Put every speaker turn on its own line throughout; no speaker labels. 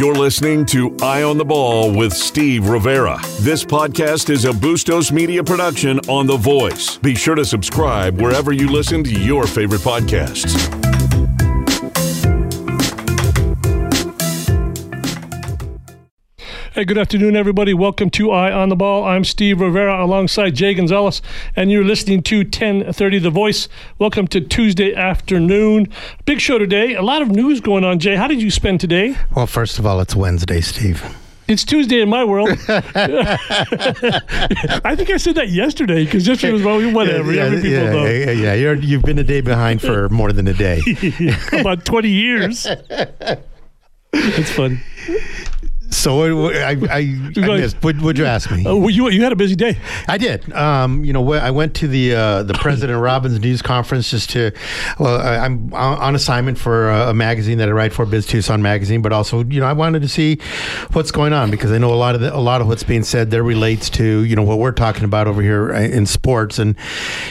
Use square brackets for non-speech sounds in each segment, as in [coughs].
You're listening to Eye on the Ball with Steve Rivera. This podcast is a Bustos Media production on The Voice. Be sure to subscribe wherever you listen to your favorite podcasts.
Hey, good afternoon, everybody. Welcome to Eye on the Ball. I'm Steve Rivera alongside Jay Gonzalez, and you're listening to 1030 The Voice. Welcome to Tuesday afternoon. Big show today. A lot of news going on, Jay. How did you spend today?
Well, first of all, it's Wednesday, Steve.
It's Tuesday in my world. [laughs] I think I said that yesterday because yesterday was well, whatever.
Yeah,
people
yeah, yeah, yeah. You're, you've been a day behind for [laughs] more than a day. [laughs]
About 20 years. That's funny.
So I, I, I [laughs] missed. What would you ask me?
Uh, well, you, you had a busy day.
I did. Um, you know, I went to the uh, the President [coughs] Robbins News Conference just to. Well, I, I'm on assignment for a, a magazine that I write for, Biz Tucson magazine, but also, you know, I wanted to see what's going on because I know a lot of the, a lot of what's being said there relates to you know what we're talking about over here uh, in sports, and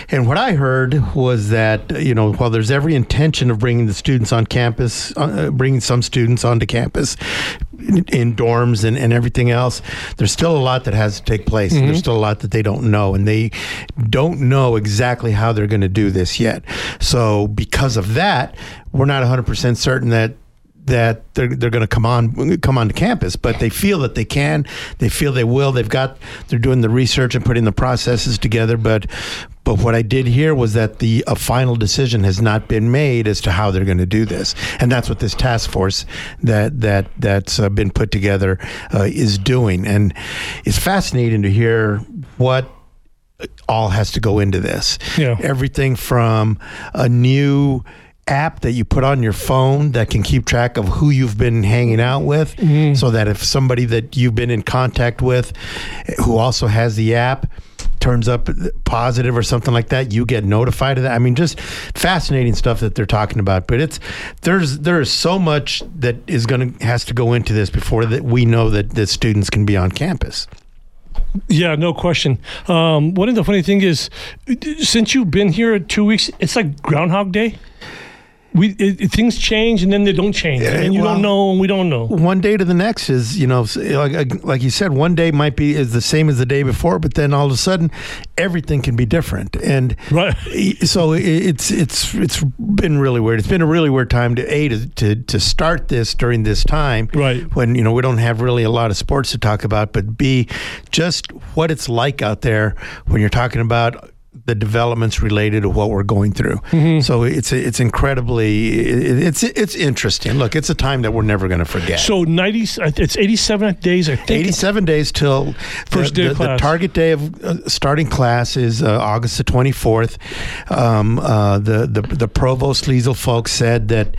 and what I heard was that you know while there's every intention of bringing the students on campus, uh, bringing some students onto campus in, in dorms and, and everything else, there's still a lot that has to take place. And there's mm-hmm. still a lot that they don't know, and they don't know exactly how they're going to do this yet. So because of that, we're not 100% certain that that they're, they're going to come on come onto campus, but they feel that they can. They feel they will. They've got they're doing the research and putting the processes together. But but what I did hear was that the a final decision has not been made as to how they're going to do this, and that's what this task force that that that's uh, been put together uh, is doing. And it's fascinating to hear what all has to go into this.
Yeah.
Everything from a new app that you put on your phone that can keep track of who you've been hanging out with so that if somebody that you've been in contact with who also has the app turns up positive or something like that you get notified of that i mean just fascinating stuff that they're talking about but it's there's there is so much that is going to has to go into this before that we know that that students can be on campus
Yeah, no question. Um, one of the funny thing is, since you've been here two weeks, it's like Groundhog Day. We it, things change and then they don't change, and you
well-
don't know, and we don't know.
one day to the next is you know like like you said one day might be is the same as the day before but then all of a sudden everything can be different and
Right.
so it- it's it's it's been really weird it's been a really weird time to a to to, to start this during this time
Right.
when you know we don't have really a lot of sports to talk about but b just what it's like out there when you're talking about the developments related to what we're going through.
Mm-hmm.
So it's it's incredibly it's it's interesting. Look, it's a time that we're never going to forget.
So ninety, it's eighty-seven days, I think.
87 days till
First
the,
day
the, the target day of uh, starting class is uh, August the 24th. Um, uh, the, the the provost Liesl Folks said that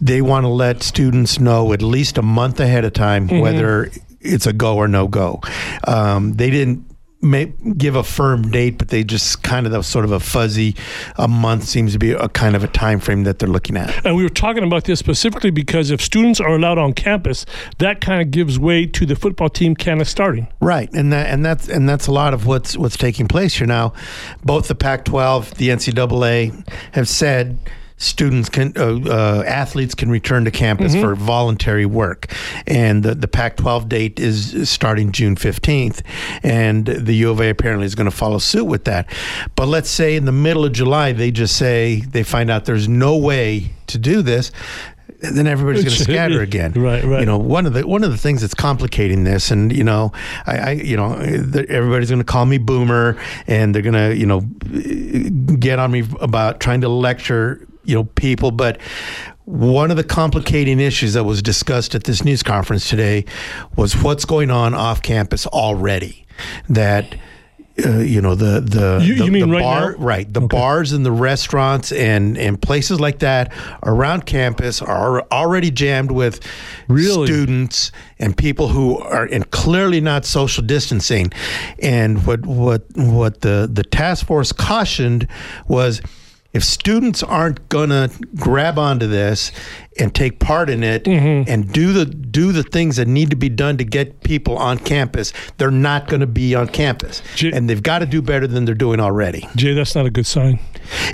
they want to let students know at least a month ahead of time
Mm-hmm.
whether it's a go or no go. Um, they didn't. May, give a firm date, but they just kind of sort of a fuzzy. A month seems to be a kind of a time frame that they're looking at.
And we were talking about this specifically because if students are allowed on campus, that kind of gives way to the football team kind of starting.
Right, and that and that's and that's a lot of what's what's taking place here now. Both the Pac-12, the NCAA have said students can uh, uh, athletes can return to campus for voluntary work, and the, the Pac-12 date is starting June 15th, and the U of A apparently is going to follow suit with that. But let's say in the middle of July they just say they find out there's no way to do this. Then everybody's going [laughs] to scatter again.
Right, right.
You know, one of the one of the things that's complicating this, and you know, I, I you know, everybody's going to call me boomer, and they're going to you know get on me about trying to lecture you know people, but. One of the complicating issues that was discussed at this news conference today was what's going on off campus already. That uh, you know the the
You-
the,
you mean
the
right
bar,
now?
right the bars and the restaurants and and places like that around campus are already jammed with
Really?
students and people who are and clearly not social distancing and what what what the the task force cautioned was if students aren't gonna grab onto this and take part in it
Mm-hmm.
and do the do the things that need to be done to get people on campus, they're not going to be on campus.
Jay-
and they've got to do better than they're doing already.
Jay, that's not a good sign.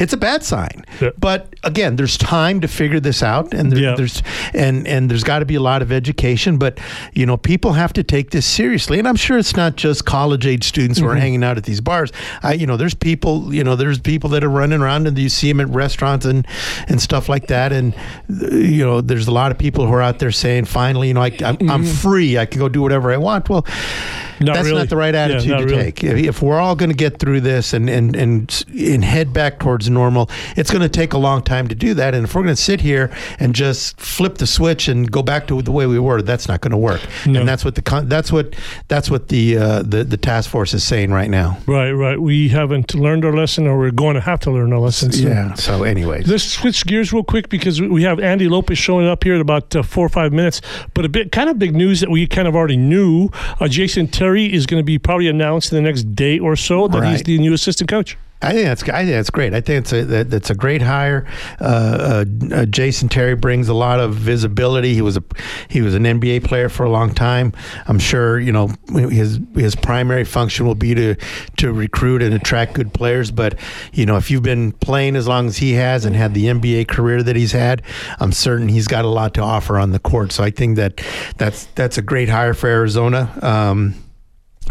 It's a bad sign.
Yeah.
But again, there's time to figure this out and there,
Yeah.
there's and and there's got to be a lot of education, but you know, people have to take this seriously. And I'm sure it's not just college age students
Mm-hmm.
who are hanging out at these bars. I you know, there's people, you know, there's people that are running around and you see them at restaurants and and stuff like that and uh, you know, there's a lot of people who are out there saying finally, you know, I, I'm, I'm free. I can go do whatever I want. Well,
Mm-hmm. Not
that's
really.
not the right attitude
not
to
really.
take. If, if we're all going to get through this and and and and head back towards normal, it's going to take a long time to do that. And if we're going to sit here and just flip the switch and go back to the way we were, that's not going to work.
No.
And that's what the that's what that's what the uh, the the task force is saying right now.
Right, right. We haven't learned our lesson, or we're going to have to learn our lesson. So.
Yeah. So, anyways,
Let's switch gears real quick because we have Andy Lopez showing up here in about uh, four or five minutes. But a bit kind of big news that we kind of already knew. Uh, Jason Terry is going to be probably announced in the next day or so that he's the new assistant coach.
I think that's I think that's great. I think it's a that, that's a great hire. Uh, uh, uh, Jason Terry brings a lot of visibility. He was a he was an NBA player for a long time. I'm sure you know his his primary function will be to to recruit and attract good players. But you know if you've been playing as long as he has and had the NBA career that he's had, I'm certain he's got a lot to offer on the court. So I think that that's that's a great hire for Arizona. Um,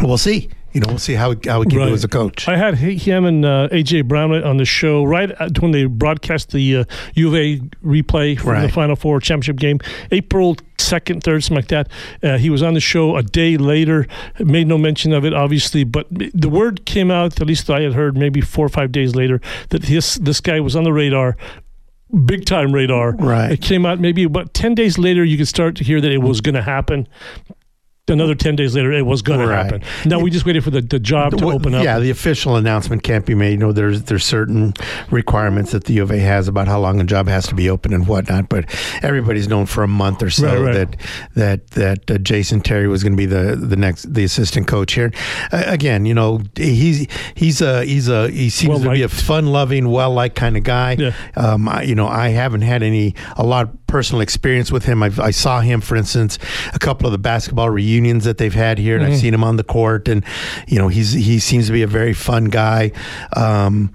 we'll see. You know, we'll see how how he can
Right.
do as a coach.
I had him and uh, AJ Brown on the show right when they broadcast the uh, U of A replay from the Final Four championship game, April second, third, something like that. Uh, he was on the show a day later. Made no mention of it, obviously, but the word came out. At least I had heard, maybe four or five days later, that this this guy was on the radar. Big time radar.
Right.
It came out maybe about 10 days later, you could start to hear that it was going to happen. Another 10 days later, it was going to happen. Now we just waited for the, the job to
Well,
open up.
Yeah, the official announcement can't be made. You know, there's there's certain requirements that the U of A has about how long a job has to be open and whatnot. But everybody's known for a month or so
Right, right.
that that that uh, Jason Terry was going to be the the next the assistant coach here. Uh, again, you know, he's he's a he's a he seems to be a fun loving, well liked kind of guy.
Yeah.
Um, I, you know, I haven't had any a lot of personal experience with him. I've, I saw him, for instance, a couple of the basketball reunions that they've had here, and
Mm-hmm.
I've seen him on the court, and you know, he's he seems to be a very fun guy. Um,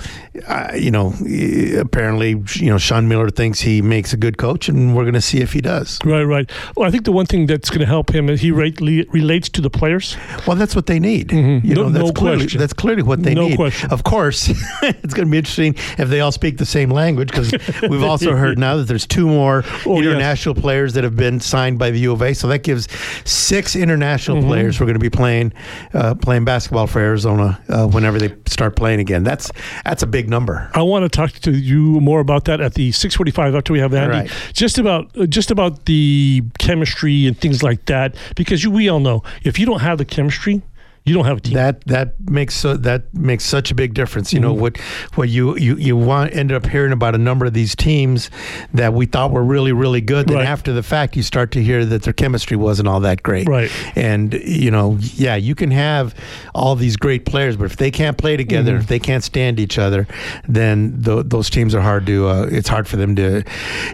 I, you know, eh, apparently, you know, Sean Miller thinks he makes a good coach, and we're going to see if he does.
Right, right. Well, I think the one thing that's going to help him is he le- relates to the players.
Well, that's what they need. You
Mm-hmm. No-
know, that's
no
clearly
question.
that's clearly what they
No
need.
question.
Of course, [laughs] it's going to be interesting if they all speak the same language because we've also [laughs] heard now that there's two more
Oh, yes.
international players that have been signed by the U of A. So that gives six international
Mm-hmm.
players who are going to be playing uh, playing basketball for Arizona uh, whenever they start playing again. That's that's a big number.
I want to talk to you more about that at the 6:45 after we have Andy.
Right.
Just about uh, just about the chemistry and things like that because you, we all know if you don't have the chemistry, you don't have a team.
That that makes so that makes such a big difference. You know
Mm-hmm.
what what you you you want ended up hearing about a number of these teams that we thought were really really good. Then
Right.
after the fact, you start to hear that their chemistry wasn't all that great.
Right.
And you know, yeah, you can have all these great players, but if they can't play together,
Mm-hmm.
if they can't stand each other, then th- those teams are hard to. Uh, it's hard for them to.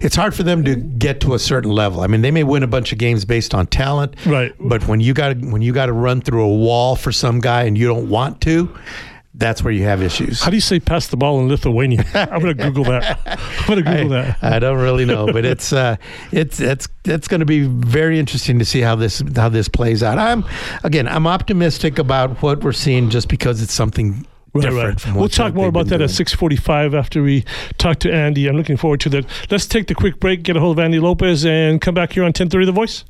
It's hard for them to get to a certain level. I mean, they may win a bunch of games based on talent,
Right.
but when you got when you got to run through a wall for some guy and you don't want to, that's where you have issues.
How do you say pass the ball in Lithuania? [laughs] I'm going to Google that. I'm going to Google that.
I don't really know, but it's uh, it's it's it's going to be very interesting to see how this how this plays out. I'm again, I'm optimistic about what we're seeing just because it's something
Right,
different.
right. We'll talk more about that at 6:45 after we talk to Andy. I'm looking forward to that. Let's take the quick break, get a hold of Andy Lopez, and come back here on 10:30 The Voice.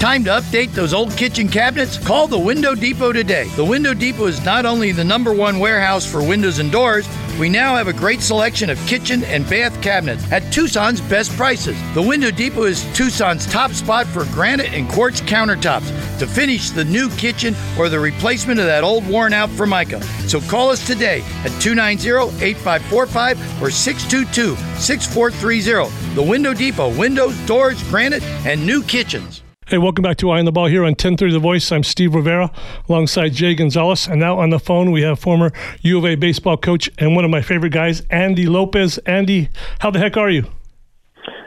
Time to update those old kitchen cabinets? Call the Window Depot today. The Window Depot is not only the number one warehouse for windows and doors, we now have a great selection of kitchen and bath cabinets at Tucson's best prices. The Window Depot is Tucson's top spot for granite and quartz countertops to finish the new kitchen or the replacement of that old worn out Formica. So call us today at 290 8545 or 622 6430. The Window Depot windows, doors, granite, and new kitchens.
Hey, welcome back to Eye on the Ball here on 1030 The Voice. I'm Steve Rivera alongside Jay Gonzalez. And now on the phone, we have former U of A baseball coach and one of my favorite guys, Andy Lopez. Andy, how the heck are you?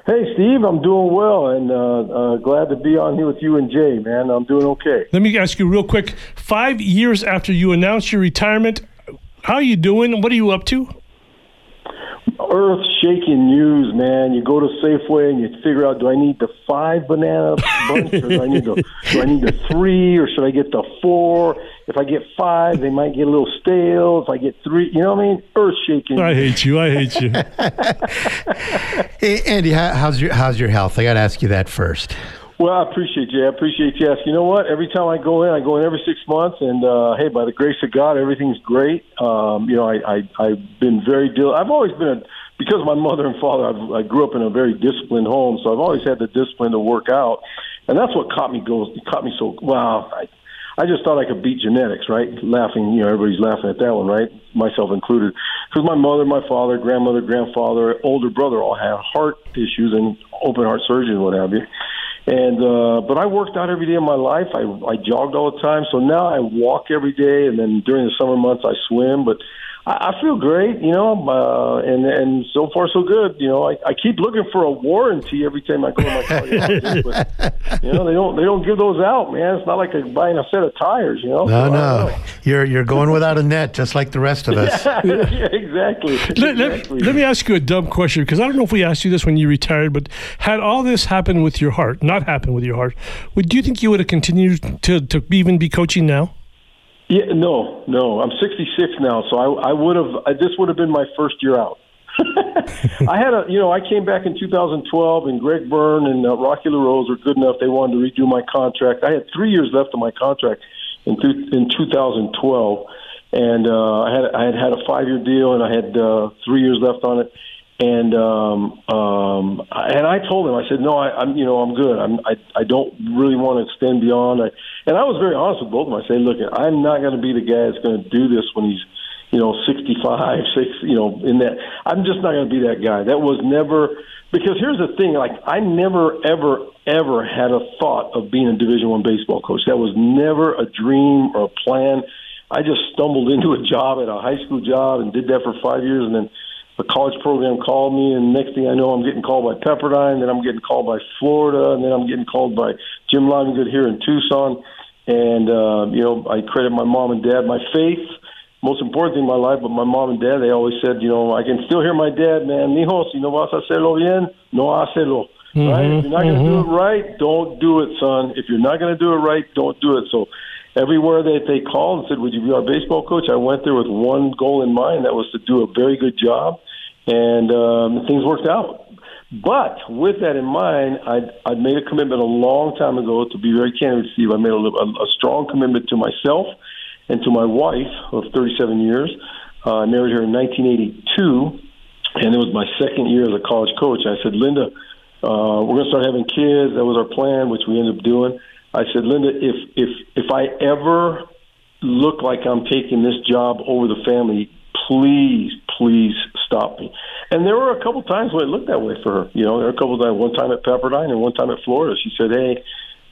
Hey, Steve, I'm doing well and uh, uh, glad to be on here with you and Jay, man. I'm doing okay.
Let me ask you real quick. Five years after you announced your retirement, how are you doing? What are you up to?
Earth shaking news, man. You go to Safeway and you figure out: Do I need the five banana [laughs] bunch, or do I need the do I need the three, or should I get the four? If I get five, they might get a little stale. If I get three, you know what I mean? Earth shaking.
I hate you. I hate you. [laughs]
hey, Andy, how, how's your how's your health? I got to ask you that first.
Well, I appreciate you. I appreciate you asking. You know what? Every time I go in, I go in every six months, and uh, hey, by the grace of God, everything's great. Um, you know, I, I I've been very deal. I've always been a because of my mother and father. I've, I grew up in a very disciplined home, so I've always had the discipline to work out, and that's what caught me goes. Caught me so wow. I, I just thought I could beat genetics, right? Laughing, you know, everybody's laughing at that one, right? Myself included. Because my mother, my father, grandmother, grandfather, older brother all had heart issues and open heart surgery and what have you. And uh, but I worked out every day of my life. I I jogged all the time. So now I walk every day, and then during the summer months I swim. But I, I feel great, you know, uh, and and so far so good. You know, I, I keep looking for a warranty every time I go to my car. [laughs] but, you know, they don't they don't give those out, man. It's not like buying a set of tires, you know.
No, so, no, you're you're going without a net, just like the rest of us. [laughs]
yeah, yeah, [laughs] exactly.
Let, exactly. Let, let, me ask you a dumb question because I don't know if we asked you this when you retired, but had all this happened with your heart, not happened with your heart, would do you think you would have continued to to even be coaching now?
Yeah, no, no. I'm 66 now, so I, I would have. This would have been my first year out. [laughs] I had a, you know, I came back in 2012, and Greg Byrne and uh, Rocky LaRose were good enough. They wanted to redo my contract. I had three years left of my contract in th- in 2012, and uh, I had I had had a five year deal, and I had uh, three years left on it. And um, um, and I told him, I said, no, I, I'm, you know, I'm good. I'm, I, I don't really want to extend beyond. I, and I was very honest with both of them. I said, look, I'm not going to be the guy that's going to do this when he's, you know, 65, [laughs] six, you know, in that. I'm just not going to be that guy. That was never because here's the thing. Like I never, ever, ever had a thought of being a Division One baseball coach. That was never a dream or a plan. I just stumbled [laughs] into a job at a high school job and did that for five years, and then the college program called me, and next thing I know, I'm getting called by Pepperdine, then I'm getting called by Florida, and then I'm getting called by Jim Livengood here in Tucson. And uh, you know, I credit my mom and dad, my faith, most important thing in my life. But my mom and dad, they always said, you know, I can still hear my dad, man, mijo, si no vas a hacerlo bien, no hacelo. Mm-hmm, right? If you're not going to mm-hmm. do it right, don't do it, son. If you're not going to do it right, don't do it. So everywhere that they called and said, "Would you be our baseball coach?" I went there with one goal in mind. That was to do a very good job, and um, things worked out. But with that in mind, I'd, I'd made a commitment a long time ago. To be very candid, with Steve, I made a, a, a strong commitment to myself and to my wife of 37 years. Uh, I married her in 1982, and it was my second year as a college coach. I said, Linda, uh, we're going to start having kids. That was our plan, which we ended up doing. I said, Linda, if if if I ever look like I'm taking this job over the family, please, please stop me. And there were a couple times when it looked that way for her. You know, there were a couple times. One time at Pepperdine and one time at Florida. She said, "Hey,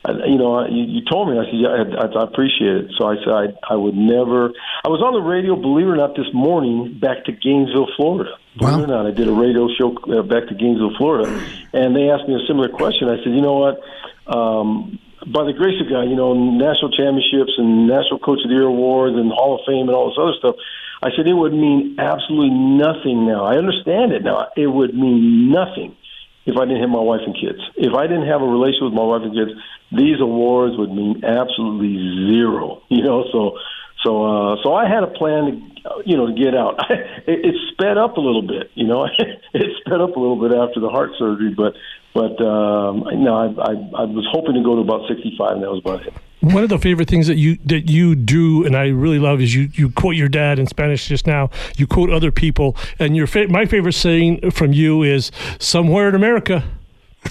I, you know, you, you told me." I said, "Yeah, I, I, appreciate it." So I said, I, "I would never." I was on the radio, believe it or not, this morning back to Gainesville, Florida. Believe it or not, I did a radio show uh, back to Gainesville, Florida, and they asked me a similar question. I said, "You know what?" Um, by the grace of God, you know, national championships and national coach of the year awards and Hall of Fame and all this other stuff. I said it would mean absolutely nothing now. I understand it now. It would mean nothing if I didn't have my wife and kids. If I didn't have a relationship with my wife and kids, these awards would mean absolutely zero. [laughs] You know, so so uh, so I had a plan to you know to get out. [laughs] it, it sped up a little bit. You know, [laughs] it sped up a little bit after the heart surgery, but but um, no, I, I, I was hoping to go to about 65, and that was about it.
One of the favorite things that you that you do, and I really love, is you, you quote your dad in Spanish just now. You quote other people, and your fa- my favorite saying from you is "Somewhere in America."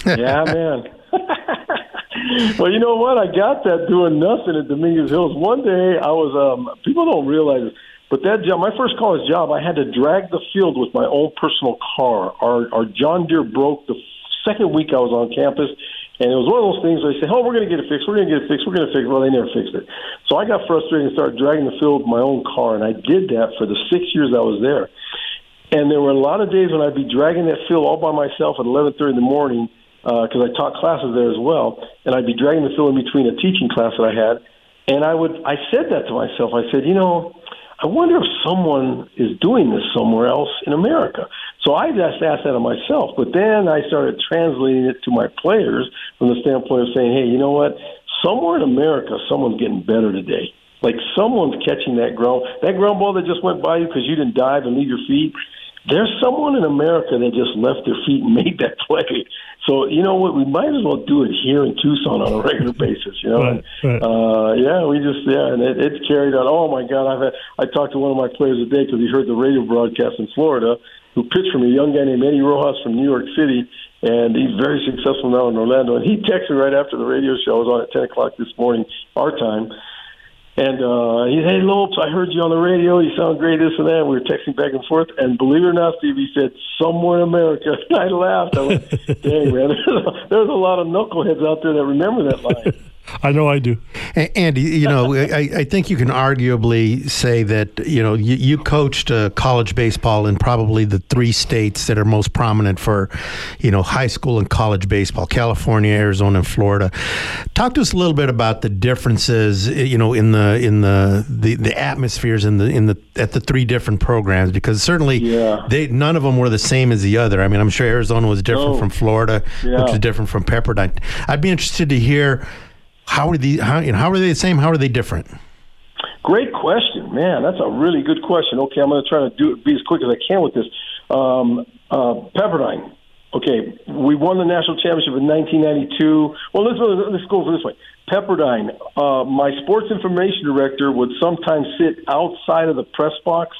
yeah, man. [laughs] well, you know what? I got that doing nothing at Dominguez Hills. One day, I was. Um, people don't realize it, but that job, my first college job, I had to drag the field with my own personal car. Our our John Deere broke the second week I was on campus, and it was one of those things where they say, "Oh, we're going to get it fixed. We're going to get it fixed. We're going to fix it." Well, they never fixed it. So I got frustrated and started dragging the field with my own car, and I did that for the six years I was there. And there were a lot of days when I'd be dragging that field all by myself at 11:30 in the morning because uh, I taught classes there as well, and I'd be dragging the field in between a teaching class that I had, and I would I said that to myself. I said, you know, I wonder if someone is doing this somewhere else in America. So I just asked that of myself, but then I started translating it to my players from the standpoint of saying, hey, you know what? Somewhere in America, someone's getting better today. Like someone's catching that ground that ground ball that just went by you because you didn't dive and leave your feet there's someone in America that just left their feet and [laughs] made that play. So you know what? We might as well do it here in Tucson on a regular basis. You know,
right, right.
Uh, yeah, we just yeah, and it, it's carried on. Oh my God, I've had, I talked to one of my players today because he heard the radio broadcast in Florida, who pitched for me, a young guy named Eddie Rojas from New York City, and he's very successful now in Orlando. And he texted right after the radio show. I was on at ten o'clock this morning, our time and uh, he said, Hey, Lopes, I heard you on the radio. You sound great, this and that. We were texting back and forth. And believe it or not, Steve, he said, Somewhere in America. [laughs] I laughed. I went, Dang, man, [laughs] there's a lot of knuckleheads out there that remember that line.
I know I do.
Andy, you know, [laughs] I, I, think you can arguably say that, you know, you, you coached uh, college baseball in probably the three states that are most prominent for, you know, high school and college baseball California, Arizona, and Florida. Talk to us a little bit about the differences, you know, in the in the the, the atmospheres in the in the at the three different programs because certainly yeah. they none of them were the same as the other. I mean, I'm sure Arizona was different no. from Florida, yeah. which was different from Pepperdine. I'd be interested to hear how are these? How, you know, how are they the same? How are they different?
Great question, man. That's a really good question. Okay, I'm going to try to do it, be as quick as I can with this. Um, uh, Pepperdine. Okay, we won the national championship in 1992. Well, let's let's go for this way. Pepperdine. Uh, my sports information director would sometimes sit outside of the press box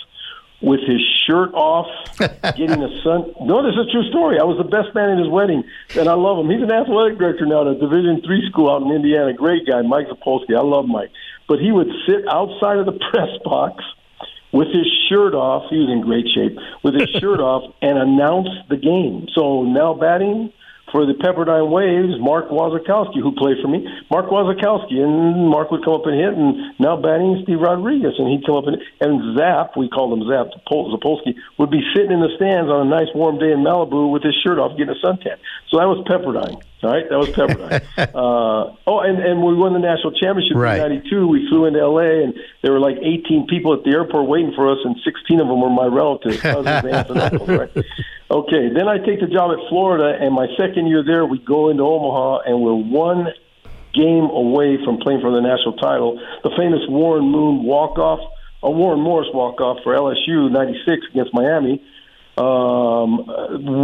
with his shirt off, [laughs] getting a sun. No, this is a true story. I was the best man at his wedding, and I love him. He's an athletic director now at a Division three school out in Indiana. Great guy, Mike Zapolsky. I love Mike, but he would sit outside of the [laughs] press box with his shirt off. He was in great shape with his [laughs] shirt off and announce the game. So now batting for the Pepperdine Waves, Mark Wasikowski, who played for me. Mark Wasikowski, and Mark would come up and hit, and now batting Steve Rodriguez, and he'd come up and and Zap, we called him Zap, Zapolsky, would be sitting in the stands on a nice warm day in Malibu with his shirt off, getting a suntan. So that was Pepperdine. All right, that was Pepperdine. [laughs] uh, oh, and and we won the national championship right. in '92. We flew into LA, and there were like 18 people at the airport waiting for us, and 16 of them were my relatives, cousins, aunts, and uncles. [laughs] Right. Okay, then I take the job at Florida, and my second year there, we go into Omaha, and we're one game away from playing for the national title. The famous Warren Moon walk off, a Warren Morris walk off for LSU '96 against Miami. Um,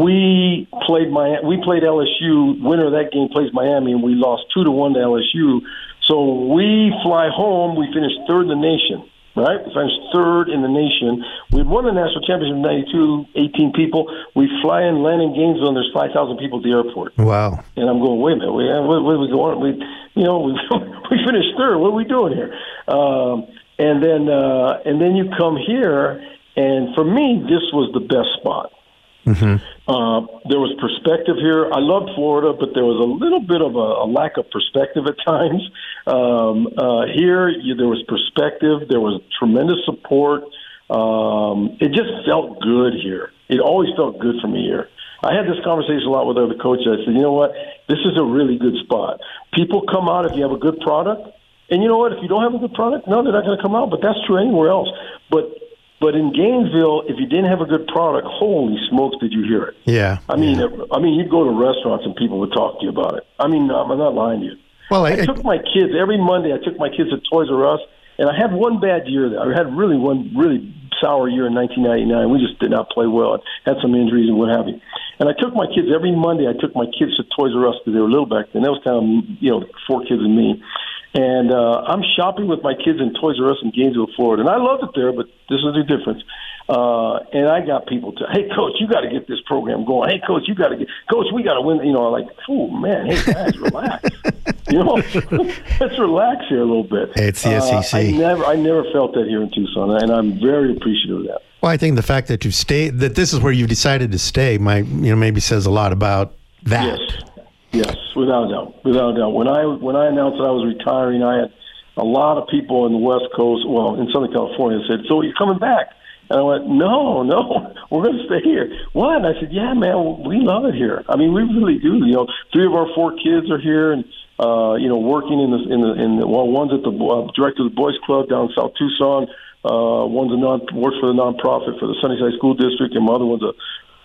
we played my we played LSU. Winner of that game plays Miami, and we lost two to one to LSU. So we fly home. We finished third in the nation right? We finished third in the nation. We won the national championship in 92, 18 people. We fly in, land in Gainesville, and there's 5,000 people at the airport.
Wow.
And I'm going, wait a minute, we, what, what are we going We, you know, we, [laughs] we finished third. What are we doing here? Um, and then, uh, and then you come here, and for me, this was the best spot. Mm-hmm. Uh, there was perspective here. I loved Florida, but there was a little bit of a, a lack of perspective at times. Um, uh, here, you, there was perspective. There was tremendous support. Um, it just felt good here. It always felt good for me here. I had this conversation a lot with other coaches. I said, you know what? This is a really good spot. People come out if you have a good product. And you know what? If you don't have a good product, no, they're not going to come out. But that's true anywhere else. But but in Gainesville, if you didn't have a good product, holy smokes, did you hear it?
Yeah.
I mean, yeah. I mean, you'd go to restaurants and people would talk to you about it. I mean, I'm not lying to you. Well, I, I took my kids every Monday. I took my kids to Toys R Us, and I had one bad year there. I had really one really sour year in 1999. We just did not play well. and had some injuries and what have you. And I took my kids every Monday. I took my kids to Toys R Us because they were little back then. That was kind of you know four kids and me. And uh, I'm shopping with my kids in Toys R Us in Gainesville, Florida, and I love it there. But this is the difference. Uh, and I got people to, hey, coach, you got to get this program going. Hey, coach, you got to get, coach, we got to win. You know, I'm like, oh man, hey guys, relax. [laughs] you know, [laughs] let's relax here a little bit.
It's the SEC.
Uh, I never, I never felt that here in Tucson, and I'm very appreciative of that.
Well, I think the fact that you've stayed, that this is where you've decided to stay, might, you know, maybe says a lot about that.
Yes. Yes, without a doubt, without a doubt. When I when I announced that I was retiring, I had a lot of people in the West Coast, well, in Southern California, said, "So you're coming back?" And I went, no, no, [laughs] we're going to stay here. What? I said, yeah, man, we love it here. I mean, we really do. You know, three of our four kids are here, and uh, you know, working in the in the in the, well, one's at the uh, director of the Boys Club down in South Tucson. Uh, one's a non works for the nonprofit for the Sunnyside School District, and my other one's a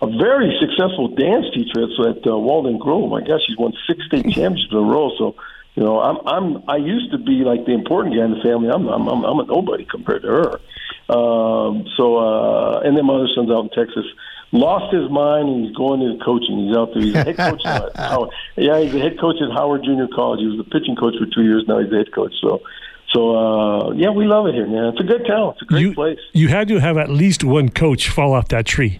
a very successful dance teacher at, uh, Walden Grove. My gosh, she's won six state [laughs] championships in a row. So, you know, I'm I'm I used to be like the important guy in the family. I'm I'm I'm, I'm a nobody compared to her. Um, so, uh, and then my other son's out in Texas. Lost his mind and he's going into coaching. He's out there. He's a head coach. At [laughs] Howard. Yeah, he's a head coach at Howard Junior College. He was the pitching coach for two years. Now he's the head coach. So, so uh, yeah, we love it here, man. It's a good town. It's a great
you,
place.
You had to have at least one coach fall off that tree.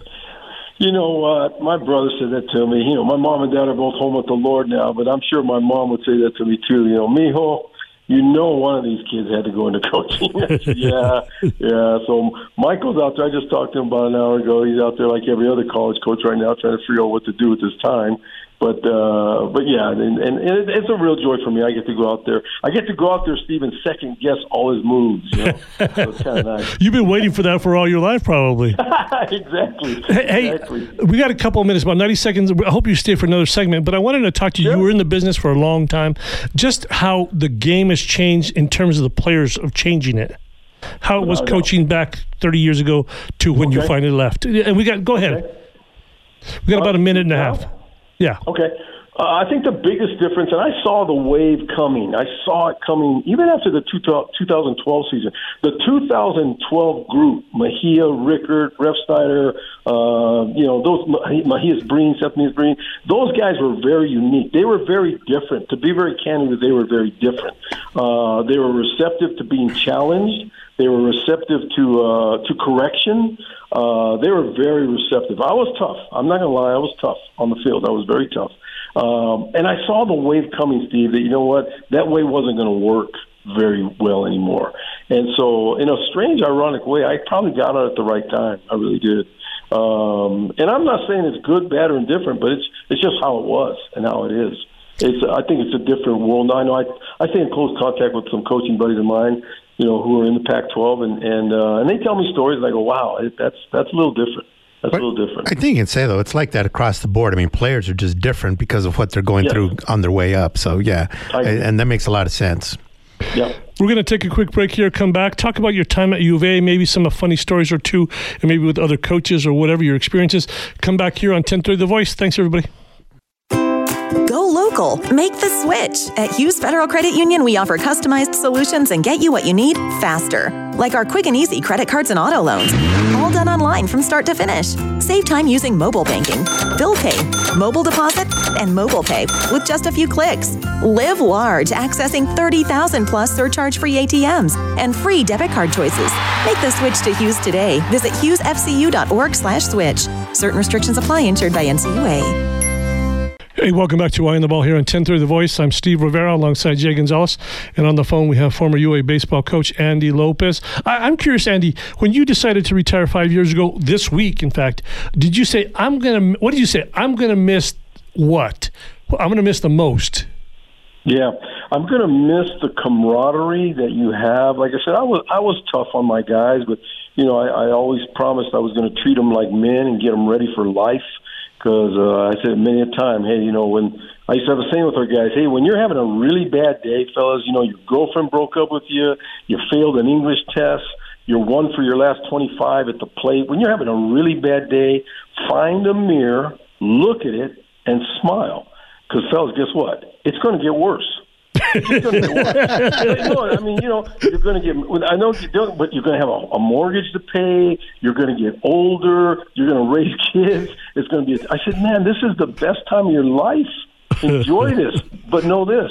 You know what? My brother said that to me. You know, my mom and dad are both home with the Lord now, but I'm sure my mom would say that to me too. You know, mijo, you know one of these kids had to go into [laughs] coaching. [laughs] yeah, yeah. So Michael's out there. I just talked to him about an hour ago. He's out there like every other college coach right now, trying to figure out what to do with his time. But uh, but yeah, and, and, and it's a real joy for me. I get to go out there. I get to go out there, Steve, and second guess all his moves. You know? so it's kind of [laughs] nice.
You've been waiting for that for all your life, probably. [laughs]
exactly.
Hey,
exactly.
we got a couple of minutes, about 90 seconds. I hope you stay for another segment, but I wanted to talk to you.
Sure.
You were in the business for a long time. Just how the game has changed in terms of the players of changing it. How it was
No, no.
coaching back 30 years ago to when you finally left. And we got, go ahead.
Okay.
We got about a minute and a half. Yeah.
Okay. Uh, I think the biggest difference, and I saw the wave coming. I saw it coming even after the two, 2012 season. The 2012 group, Mejia, Rickard, Refsnyder, uh, you know, those Mejias-Brean, Mejia's Breen, those guys were very unique. They were very different. To be very candid, they were very different. Uh, they were receptive to being challenged. They were receptive to uh, to correction. Uh, they were very receptive. I was tough. I'm not gonna lie. I was tough on the field. I was very tough. Um, and I saw the wave coming, Steve. That you know what, that wave wasn't going to work very well anymore. And so, in a strange, ironic way, I probably got out at the right time. I really did. Um, and I'm not saying it's good, bad, or indifferent, but it's it's just how it was and how it is. It's I think it's a different world. Now, I know I I stay in close contact with some coaching buddies of mine, you know, who are in the Pac-12, and and uh, and they tell me stories, and I go, wow, it, that's that's a little different. That's
But
a little different.
I think you can say though it's like that across the board. I mean, players are just different because of what they're going
Yeah.
through on their way up. So yeah,
I-
and that makes a lot of sense.
yeah.
We're going to take a quick break here, come back, talk about your time at U of A, maybe some funny stories or two, and maybe with other coaches or whatever your experiences. Come back here on 1030 The Voice. Thanks, everybody.
Go local. Make the switch. At Hughes Federal Credit Union, we offer customized solutions and get you what you need faster. Like our quick and easy credit cards and auto loans. All done online from start to finish. Save time using mobile banking, bill pay, mobile deposit, and mobile pay with just a few clicks. Live large, accessing 30,000 plus surcharge free ATMs and free debit card choices. Make the switch to Hughes today. Visit hughesfcu.org slash switch. Certain restrictions apply insured by NCUA.
Hey, welcome back to Eye on the Ball here on 1030 The Voice. I'm Steve Rivera alongside Jay Gonzalez. And on the phone, we have former UA baseball coach Andy Lopez. I, I'm curious, Andy, when you decided to retire five years ago, this week, in fact, did you say, I'm going to, what did you say? I'm going to miss what? I'm going to miss the most.
Yeah, I'm going to miss the camaraderie that you have. Like I said, I was I was tough on my guys, but you know, I, I always promised I was going to treat them like men and get them ready for life. Because uh, I said many a time, hey, you know, when I used to have a saying with our guys, hey, when you're having a really bad day, fellas, you know, your girlfriend broke up with you, you failed an English test, you're one for your last 25 at the plate. When you're having a really bad day, find a mirror, look at it, and smile. Because, fellas, guess what? It's going to get worse. It's going to get worse. No, I mean, you know, you're going to get. I know you don't, but you're going to have a, a mortgage to pay. You're going to get older. You're going to raise [laughs] kids. It's going to be. I said, man, this is the best time of your life. Enjoy this, [laughs] but know this: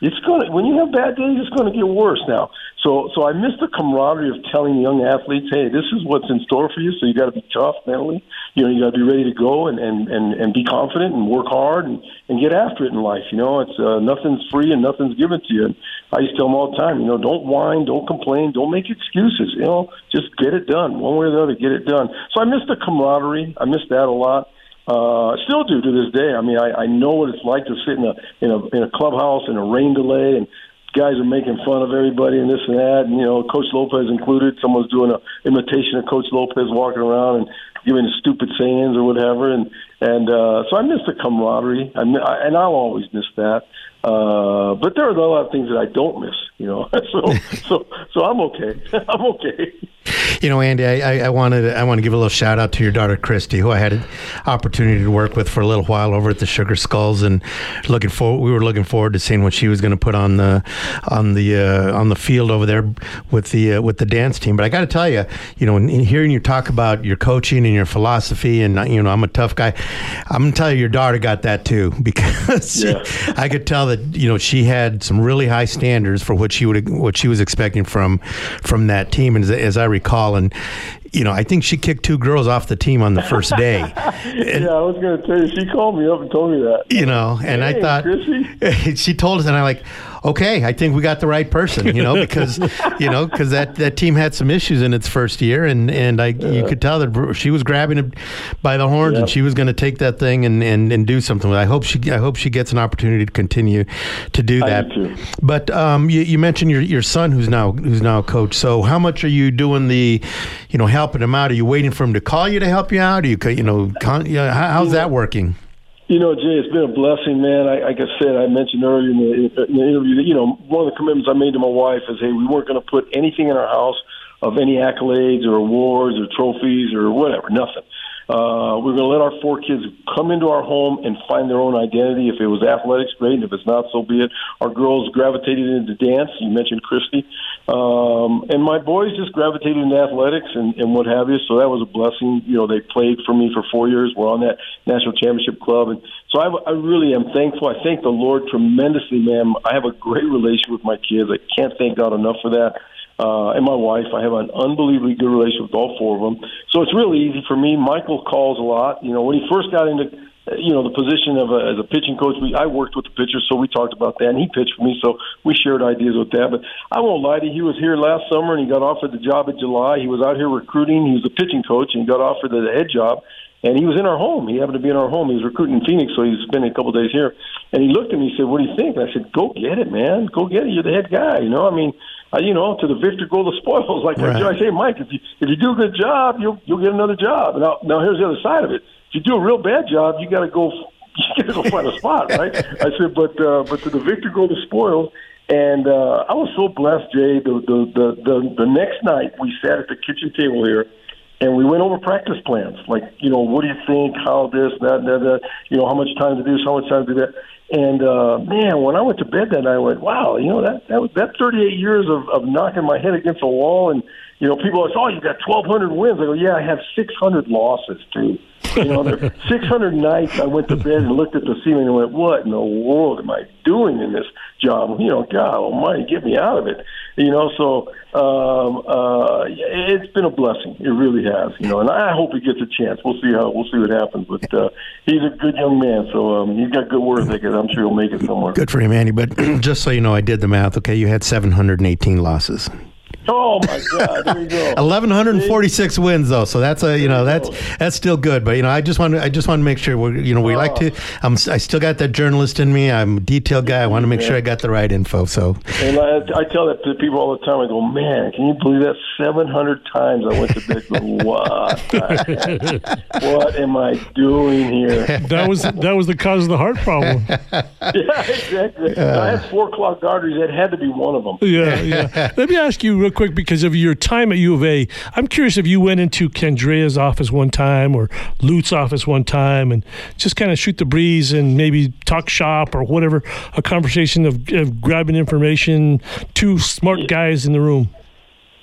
it's going to. When you have bad days, it's going to get worse. Now, so so I miss the camaraderie of telling young athletes, hey, this is what's in store for you. So you got to be tough mentally. You know, you got to be ready to go and and and and be confident and work hard and and get after it in life. You know, it's uh, nothing's free and nothing's given to you. I used to tell them all the time, you know, don't whine, don't complain, don't make excuses. You know, just get it done one way or the other. Get it done. So I miss the camaraderie. I miss that a lot. Uh, still do to this day. I mean, I, I know what it's like to sit in a in a in a clubhouse in a rain delay and guys are making fun of everybody and this and that, and you know, Coach Lopez included. Someone's doing an imitation of Coach Lopez, walking around and giving stupid sayings or whatever, and and uh, so I miss the camaraderie, I, I, and I'll always miss that. Uh, but there are a lot of things that I don't miss, you know. [laughs] so so so I'm okay. [laughs] I'm okay.
You know, Andy, I, I, wanted to, I want to give a little shout out to your daughter Christy, who I had an opportunity to work with for a little while over at the Sugar Skulls, and looking for we were looking forward to seeing what she was going to put on the on the uh, on the field over there with the uh, with the dance team. But I got to tell you, you know, in, in hearing you talk about your coaching and your philosophy, and you know, I'm a tough guy. I'm gonna tell you, your daughter got that too [laughs] because yeah. I could tell that you know she had some really high standards for what she would what she was expecting from from that team, and as, as I recall and you know, I think she kicked two girls off the team on the first day.
And, [laughs] yeah, I was going to tell you, she called me up and told me that.
You know, and hey, I thought [laughs] she told us, and I like, okay, I think we got the right person, you know, because [laughs] you know, because that, that team had some issues in its first year, and and I yeah. you could tell that she was grabbing it by the horns, and she was going to take that thing and, and, and do something. I hope she I hope she gets an opportunity to continue to do that. But um, you, you mentioned your your son who's now who's now a coach. So how much are you doing the, you know, helping him out? Are you waiting for him to call you to help you out? Are you you know, con, you know how, how's that working?
You know, Jay, it's been a blessing, man. I, like I said, I mentioned earlier in the, in the interview that, you know, one of the commitments I made to my wife is, hey, we weren't going to put anything in our house of any accolades or awards or trophies or whatever, nothing. Uh, we're going to let our four kids come into our home and find their own identity. If it was athletics, great. And if it's not, so be it. Our girls gravitated into dance. You mentioned Christy. Um, and my boys just gravitated into athletics and, and what have you. So that was a blessing. You know, they played for me for four years. We're on that national championship club. And so I, I really am thankful. I thank the Lord tremendously, man. I have a great relationship with my kids. I can't thank God enough for that uh, and my wife. I have an unbelievably good relationship with all four of them. So it's really easy for me. Michael calls a lot. You know, when he first got into you know the position of a, as a pitching coach, we I worked with the pitchers, so we talked about that, and he pitched for me, so we shared ideas with that. But I won't lie to you, he was here last summer, and he got offered the job in July. He was out here recruiting. He was a pitching coach, and he got offered the head job. And he was in our home. He happened to be in our home. He was recruiting in Phoenix, so he was spending a couple of days here. And he looked at me and said, "What do you think?" And I said, "Go get it, man. Go get it. You're the head guy. You know, I mean, uh, you know, to the victor go the spoils. [laughs] Like right. I say, Mike, if you if you do a good job, you'll you'll get another job. Now, now here's the other side of it. You do a real bad job, you got to go. [laughs] You got to go find a spot, right? I said, but uh, but to the victor go the spoils. And uh, I was so blessed, Jay. The, the the the the next night we sat at the kitchen table here and we went over practice plans. Like, you know, what do you think? How this, that, that, that. You know, how much time to do this, how much time to do that. And uh, man, when I went to bed that night, I went, "Wow, you know that that was that 38 years of, of knocking my head against a wall." And you know, people are like, "Oh, you got 1,200 wins." I go, "Yeah, I have 600 losses too." [laughs] You know, there 600 nights I went to bed and looked at the ceiling and went, "What in the world am I doing in this job?" You know, God Almighty, get me out of it. You know, so um, uh, it's been a blessing. It really has. You know, and I hope he gets a chance. We'll see how we'll see what happens. But uh, he's a good young man, so um, he's got good work ethic. I'm sure he'll make it somewhere.
Good for him, Andy. But [clears throat] just so you know, I did the math. Okay, you had 718 losses.
Oh my God! [laughs] There you go.
Eleven hundred and forty-six wins, though. So that's a you know that's that's still good. But you know, I just want to I just want to make sure we you know we like to. I'm I still got that journalist in me. I'm a detailed guy. I want to make yeah. sure I got the right info. So.
And I, I tell that to people all the time. I go, man, can you believe that? Seven hundred times I went to bed going, [laughs] what? what am I doing here?
That was that was the cause of the heart problem. [laughs]
yeah, exactly. Uh, I had four clogged arteries. That had to be one of them.
Yeah, yeah. Let me ask you real quick because of your time at U of A. I'm curious if you went into Candrea's office one time or Lute's office one time and just kind of shoot the breeze and maybe talk shop or whatever, a conversation of, of grabbing information. Two smart guys in the room.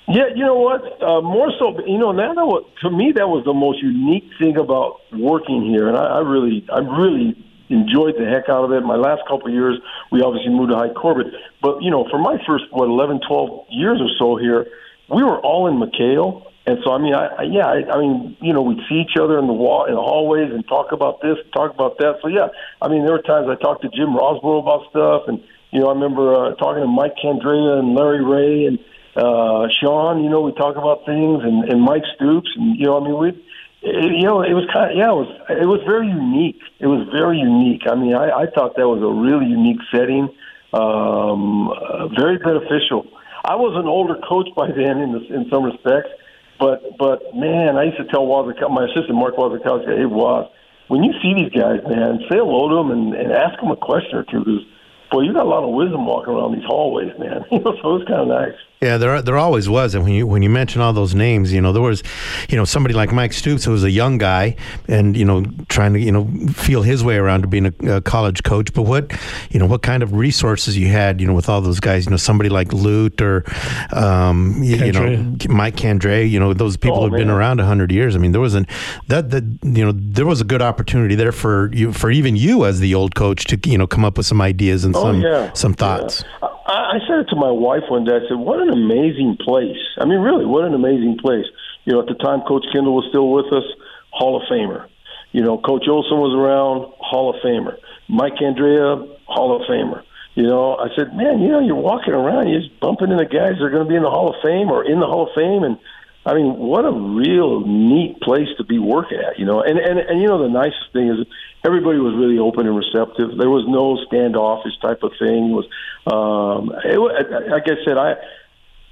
Yeah, you know what? Uh, more so, you know, now that was, to me that was the most unique thing about working here, and I, I really, I really enjoyed the heck out of it. My last couple of years, we obviously moved to Hi Corbett, but you know, for my first what 11, 12 years or so here, we were all in McKale. And so, I mean, I, I yeah, I, I mean, you know, we'd see each other in the wall in the hallways and talk about this, talk about that. So, yeah, I mean, there were times I talked to Jim Rosborough about stuff, and you know, I remember uh, talking to Mike Candrea and Larry Ray and uh, Sean. You know, we talk about things, and, and Mike Stoops, and you know, I mean, we it, you know, it was kind of yeah, it was it was very unique. It was very unique. I mean, I, I thought that was a really unique setting. um, uh, very beneficial. I was an older coach by then in the, in some respects, but but man, I used to tell Walter, my assistant Mark Wasikowski, hey was when you see these guys, man, say hello to them and, and ask them a question or two because boy, you got a lot of wisdom walking around these hallways, man. [laughs] You know, so it's kind of nice.
Yeah, there there always was, and when you when you mention all those names, you know there was, you know, somebody like Mike Stoops who was a young guy, and you know trying to you know feel his way around to being a, a, college coach. But what, you know, what kind of resources you had, you know, with all those guys, you know, somebody like Lute or, um, you, you, know, Mike Candrea, you know, those people oh, who've been around hundred years. I mean, there wasn't that that you know there was a good opportunity there for you for even you as the old coach to you know come up with some ideas and oh, some yeah. some thoughts.
Yeah. I, I said it to my wife one day. I said, "What amazing place! I mean, really, what an amazing place." You know, at the time, Coach Kendall was still with us, Hall of Famer. You know, Coach Olson was around, Hall of Famer. Mike Candrea, Hall of Famer. You know, I said, man, you know, you're walking around, you're just bumping into guys that are going to be in the Hall of Fame or in the Hall of Fame, and I mean, what a real neat place to be working at, you know. And and and you know, the nicest thing is everybody was really open and receptive. There was no standoffish type of thing. It was, um, it, like I said, I.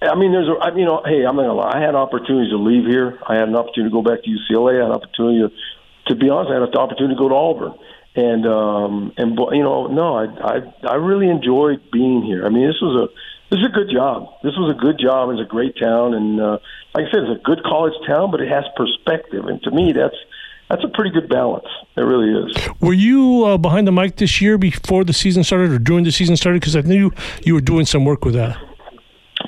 I mean, there's, a, you know, hey, I'm not gonna lie. I had opportunities to leave here. I had an opportunity to go back to UCLA. I had an opportunity to, to be honest, I had an opportunity to go to Auburn. And um, and you know, no, I I I really enjoyed being here. I mean, this was a this is a good job. This was a good job. It's a great town, and uh, like I said, it's a good college town, but it has perspective, and to me, that's that's a pretty good balance. It really is.
Were you uh, behind the mic this year before the season started, or during the season started? Because I knew you were doing some work with that.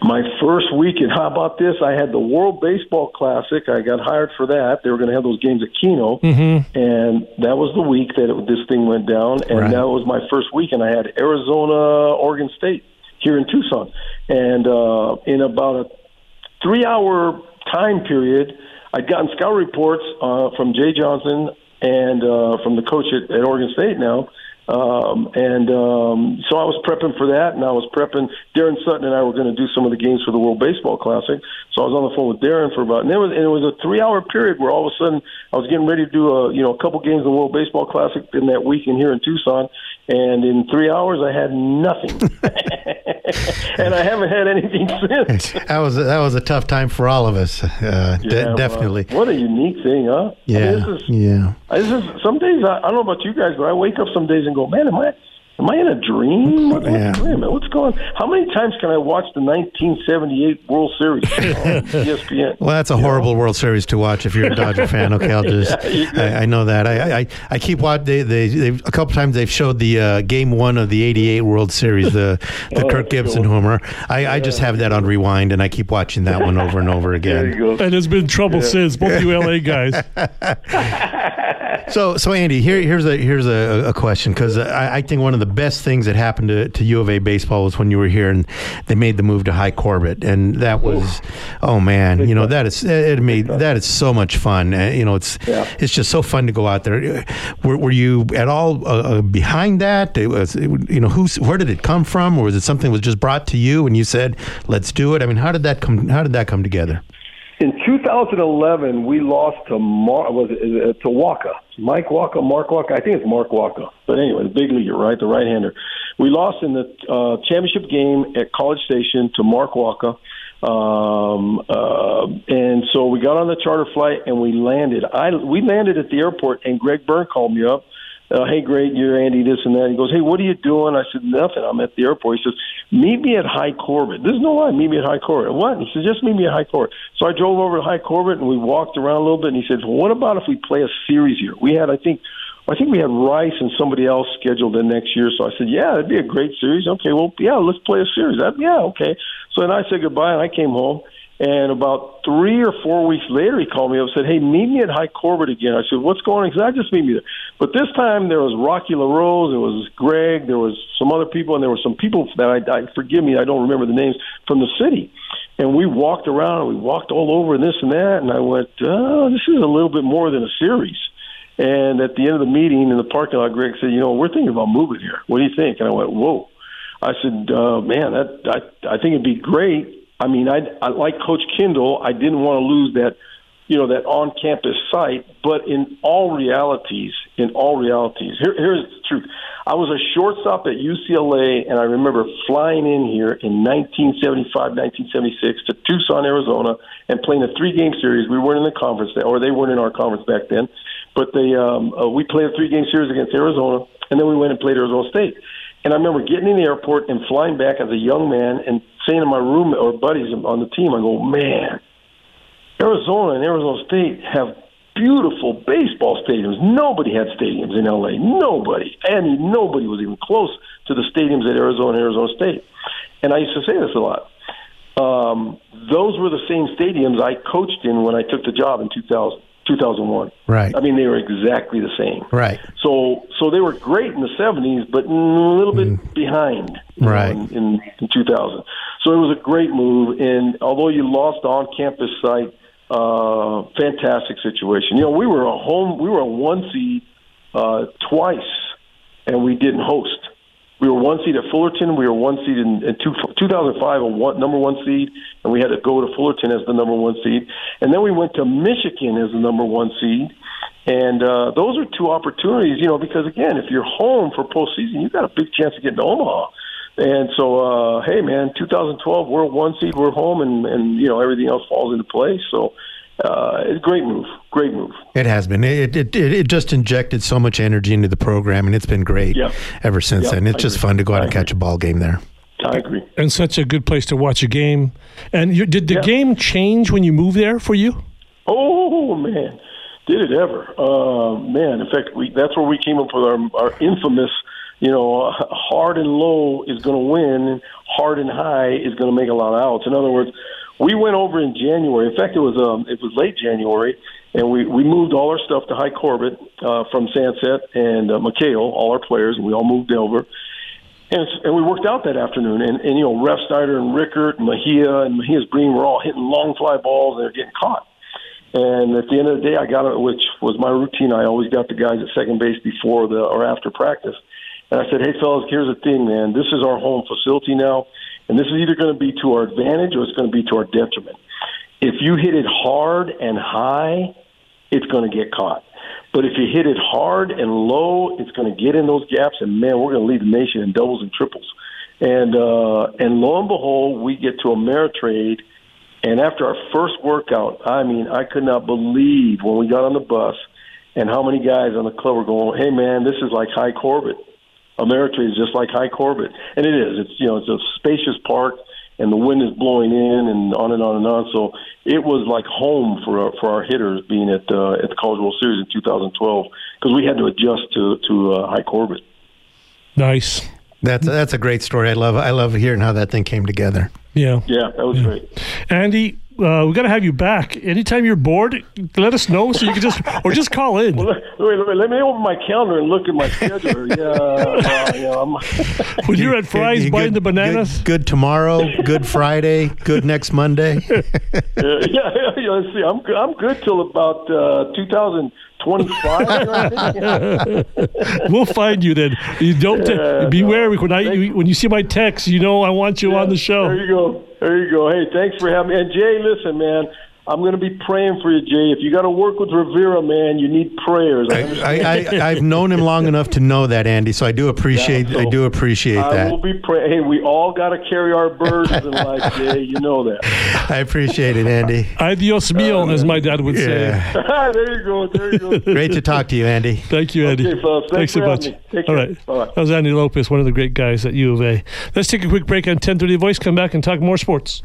My first weekend, how about this? I had the World Baseball Classic. I got hired for that. They were going to have those games at Kino, mm-hmm. and that was the week that it, this thing went down. And right. that was my first weekend. I had Arizona, Oregon State here in Tucson. And uh, in about a three hour time period, I'd gotten scout reports uh, from Jay Johnson and uh, from the coach at, at Oregon State now um, and um, so I was prepping for that, and I was prepping. Daron Sutton and I were going to do some of the games for the World Baseball Classic. So I was on the phone with Daron for about, and it was, and it was a three-hour period where all of a sudden I was getting ready to do a, you know, a couple games in the World Baseball Classic in that weekend here in Tucson, and in three hours I had nothing, [laughs] and I haven't had anything since. [laughs]
that was that was a tough time for all of us. Uh, yeah, definitely.
what a unique thing, huh?
Yeah, I mean, this is, yeah.
This is some days I, I don't know about you guys, but I wake up some days and go, man, am I Am I in a dream? What, yeah. Wait a minute, what's going on? How many times can I watch the 1978 World Series [laughs] on ESPN?
Well, that's a you horrible know? World Series to watch if you're a Dodger fan. Okay, I'll [laughs] just, yeah, I, I, know that. I, I, I keep watching, they, they, they've, a couple times they've showed the uh, game one of the 88 World Series, the, [laughs] the oh, Kirk Gibson cool. homer. I, yeah. I just have that on rewind and I keep watching that one over and over again.
And it's been trouble since, both you LA guys.
so, so Andy, here, here's a, here's a, a question because I, I think one of the best things that happened to, to U of A baseball was when you were here and they made the move to Hi Corbett, and that was, oh man, you know that is it made that is so much fun. Uh, you know, it's yeah. it's just so fun to go out there. Were, were you at all uh, uh behind that? It was, it, you know, who's where did it come from, or was it something that was just brought to you and you said, "Let's do it"? I mean, how did that come? How did that come together?
In 2011, we lost to Mar- was it, to Wacha, Mike Wacha, Mark Wacha. I think it's Mark Wacha. But anyway, the big leaguer, right? The right-hander. We lost in the uh, championship game at College Station to Mark Wacha. Um, uh, and so we got on the charter flight and we landed. I we landed at the airport, and Greg Byrne called me up uh, hey, great, you're Andy, this and that. He goes, hey, what are you doing? I said, nothing. I'm at the airport. He says, meet me at Hi Corbett. There's no lie. Meet me at Hi Corbett. What? He says, just meet me at Hi Corbett. So I drove over to Hi Corbett and we walked around a little bit. And he said, well, what about if we play a series here? We had, I think, I think we had Rice and somebody else scheduled in next year. So I said, yeah, it'd be a great series. Okay, well, yeah, let's play a series. That, yeah, okay. So then I said goodbye and I came home. And about three or four weeks later, he called me up and said, "Hey, meet me at Hi Corbett again." I said, "What's going on?" He said, "I just meet me there." But this time there was Rocky LaRose, there was Greg, there was some other people, and there were some people that I, I forgive me, I don't remember the names from the city. And we walked around, and we walked all over and this and that, and I went, "Oh, this is a little bit more than a series." And at the end of the meeting in the parking lot, Greg said, "You know, we're thinking about moving here. What do you think?" And I went, "Whoa." I said, uh, "Man, that I I think it'd be great." I mean, I, I like Coach Kendall. I didn't want to lose that, you know, that on-campus site. But in all realities, in all realities, here, here's the truth. I was a shortstop at UCLA, and I remember flying in here in 1975, 1976 to Tucson, Arizona, and playing a three-game series. We weren't in the conference, or they weren't in our conference back then, but they um, uh, we played a three-game series against Arizona, and then we went and played Arizona State. And I remember getting in the airport and flying back as a young man and saying to my roommate or buddies on the team, I go, man, Arizona and Arizona State have beautiful baseball stadiums. Nobody had stadiums in LA. Nobody. Mean, nobody was even close to the stadiums at Arizona and Arizona State. And I used to say this a lot. Um, those were the same stadiums I coached in when I took the job in 2000. 2001.
Right.
I mean, they were exactly the same.
Right.
So, so they were great in the 70s, but a little bit mm. behind.
Right.
Know, in, in, in 2000. So it was a great move. And although you lost on-campus site, uh, fantastic situation. You know, we were a home, we were a one seed uh, twice, and we didn't host. We were one seed at Fullerton. We were one seed in, in two, 2005, a one, number one seed, and we had to go to Fullerton as the number one seed. And then we went to Michigan as the number one seed. And uh, those are two opportunities, you know, because again, if you're home for postseason, you've got a big chance of getting to Omaha. And so, uh, hey, man, 2012, we're one seed, we're home, and and you know everything else falls into place. So, uh, it's a great move. Great move.
It has been. It, it it it just injected so much energy into the program, and it's been great yep. ever since yep. then. It's I just agree. fun to go out I and agree. catch a ball game there.
I agree.
And such a good place to watch a game. And you, did the yep. game change when you moved there for you?
Oh man, did it ever? Uh, man, in fact, we that's where we came up with our, our infamous you know, hard and low is going to win, hard and high is going to make a lot of outs. In other words, we went over in January. In fact, it was um, it was late January, and we we moved all our stuff to Hi Corbett uh, from Sunset and uh, McKale, all our players, and we all moved over. And, and we worked out that afternoon, and, and you know, Refsnyder and Rickard and Mejia and Mejias-Brean were all hitting long fly balls, and they're getting caught. And at the end of the day, I got it, which was my routine. I always got the guys at second base before the or after practice. And I said, hey, fellas, here's the thing, man. This is our home facility now, and this is either going to be to our advantage or it's going to be to our detriment. If you hit it hard and high, it's going to get caught. But if you hit it hard and low, it's going to get in those gaps, and man, we're going to lead the nation in doubles and triples. And uh, and lo and behold, we get to Ameritrade, and after our first workout, I mean, I could not believe when we got on the bus and how many guys on the club were going, "Hey, man, this is like Hi Corbett." Ameritrade is just like Hi Corbett, and it is. It's you know it's a spacious park, and the wind is blowing in, and on and on and on. So it was like home for our, for our hitters being at uh, at the College World Series in 2012 because we had to adjust to to uh, Hi Corbett.
Nice.
That's that's a great story. I love I love hearing how that thing came together.
Yeah.
Yeah, that was yeah. great.
Andy, uh, we got to have you back. Anytime you're bored, let us know so you can just or just call in.
Well, wait, wait, let me open my calendar and look at my schedule. [laughs] yeah, uh, yeah. I'm
when you're at Fry's buying good, the bananas.
Good, good, tomorrow. Good Friday. Good next Monday. [laughs]
yeah, yeah, yeah, yeah. See, I'm I'm good till about uh, 2000- 25. [laughs]
we'll find you then. You don't yeah, beware no. when I when you see my text. You know I want you yeah, on the show.
There you go. There you go. Hey, thanks for having me. And Jay, listen, man. I'm going to be praying for you, Jay. If you got to work with Rivera, man, you need prayers.
I, I, have known him long enough to know that, Andy. So I do appreciate. Yeah, so I do appreciate I that.
I will be praying. Hey, we all got to carry our burdens in life, [laughs] Jay. You know that.
I appreciate it, Andy.
Adios mio, uh, as my dad would
yeah. say. [laughs] there you go. There you go.
Great to talk to you, Andy.
Thank you, Andy.
Okay, fellas. Thanks,
Thanks so much. All right. Bye-bye. That was Andy Lopez, one of the great guys at U of A. Let's take a quick break on 10:30 Voice. Come back and talk more sports.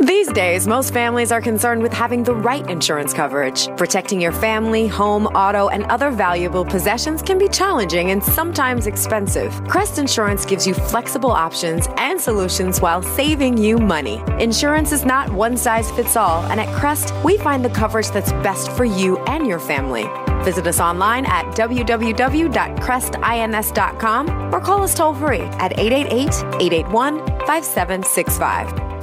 These days, most families are concerned with having the right insurance coverage. Protecting your family, home, auto, and other valuable possessions can be challenging and sometimes expensive. Crest Insurance gives you flexible options and solutions while saving you money. Insurance is not one size fits all, and at Crest, we find the coverage that's best for you and your family. Visit us online at www.crestins.com or call us toll free at 888 881 5765.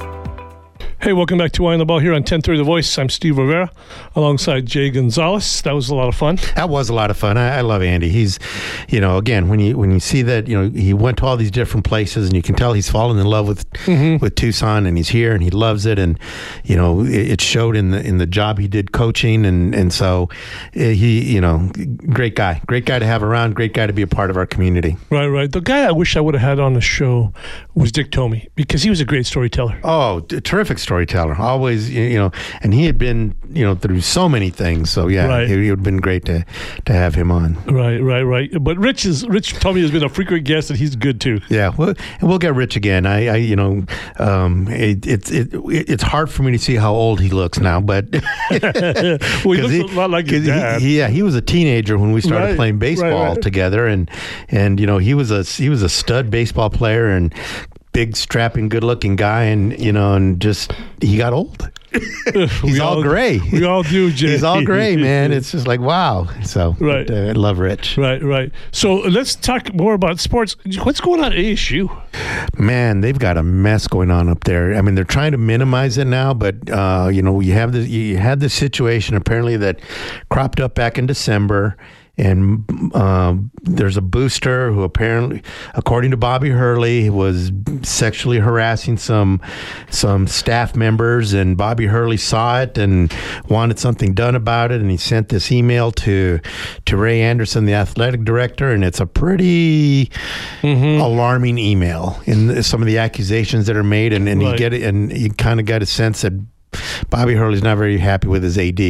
Hey, welcome back to on the Ball here on 1030 The Voice. I'm Steve Rivera alongside Jay Gonzalez. That was a lot of fun.
That was a lot of fun. I, I, love Andy. He's, you know, again when you when you see that, you know, he went to all these different places, and you can tell he's fallen in love with mm-hmm. with Tucson, and he's here and he loves it, and you know, it, it, showed in the in the job he did coaching, and and so eh, he, you know, great guy, great guy to have around, great guy to be a part of our community.
Right, right. The guy I wish I would have had on the show was Dick Tomey because he was a great storyteller.
Oh, terrific story storyteller. Always, you know, and he had been, you know, through so many things. So yeah, right. it, it would have been great to to have him on.
Right, right, right. But Rich is Rich Tomey has been a frequent guest, and he's good too.
Yeah, well, and we'll get Rich again. I, I you know, um, it, it, it, it's hard for me to see how old he looks now, but [laughs] [laughs]
well, he looks he, a lot like his dad.
He, yeah, he was a teenager when we started right, playing baseball right. together, and and you know he was a he was a stud baseball player and big, strapping, good-looking guy, and you know, and just he got old. [laughs] He's all, all, gray.
We all do, [laughs] Jay.
He's all gray, [laughs] man. It's just like wow. So right, but, uh, I love Rich.
Right, right. So let's talk more about sports. What's going on at ASU?
Man, they've got a mess going on up there. I mean, they're trying to minimize it now, but uh, you know, you have the you had the situation apparently that cropped up back in December and uh, there's a booster who apparently, according to Bobby Hurley, was sexually harassing some some staff members, and Bobby Hurley saw it and wanted something done about it, and he sent this email to to Ray Anderson, the athletic director, and it's a pretty mm-hmm. alarming email in some of the accusations that are made, and, and right. you get it, and you kind of got a sense that Bobby Hurley's not very happy with his AD,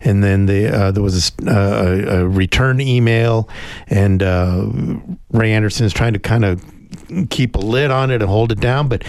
and then the, uh, there was a, uh, a, return email, and uh, Ray Anderson is trying to kind of keep a lid on it and hold it down, but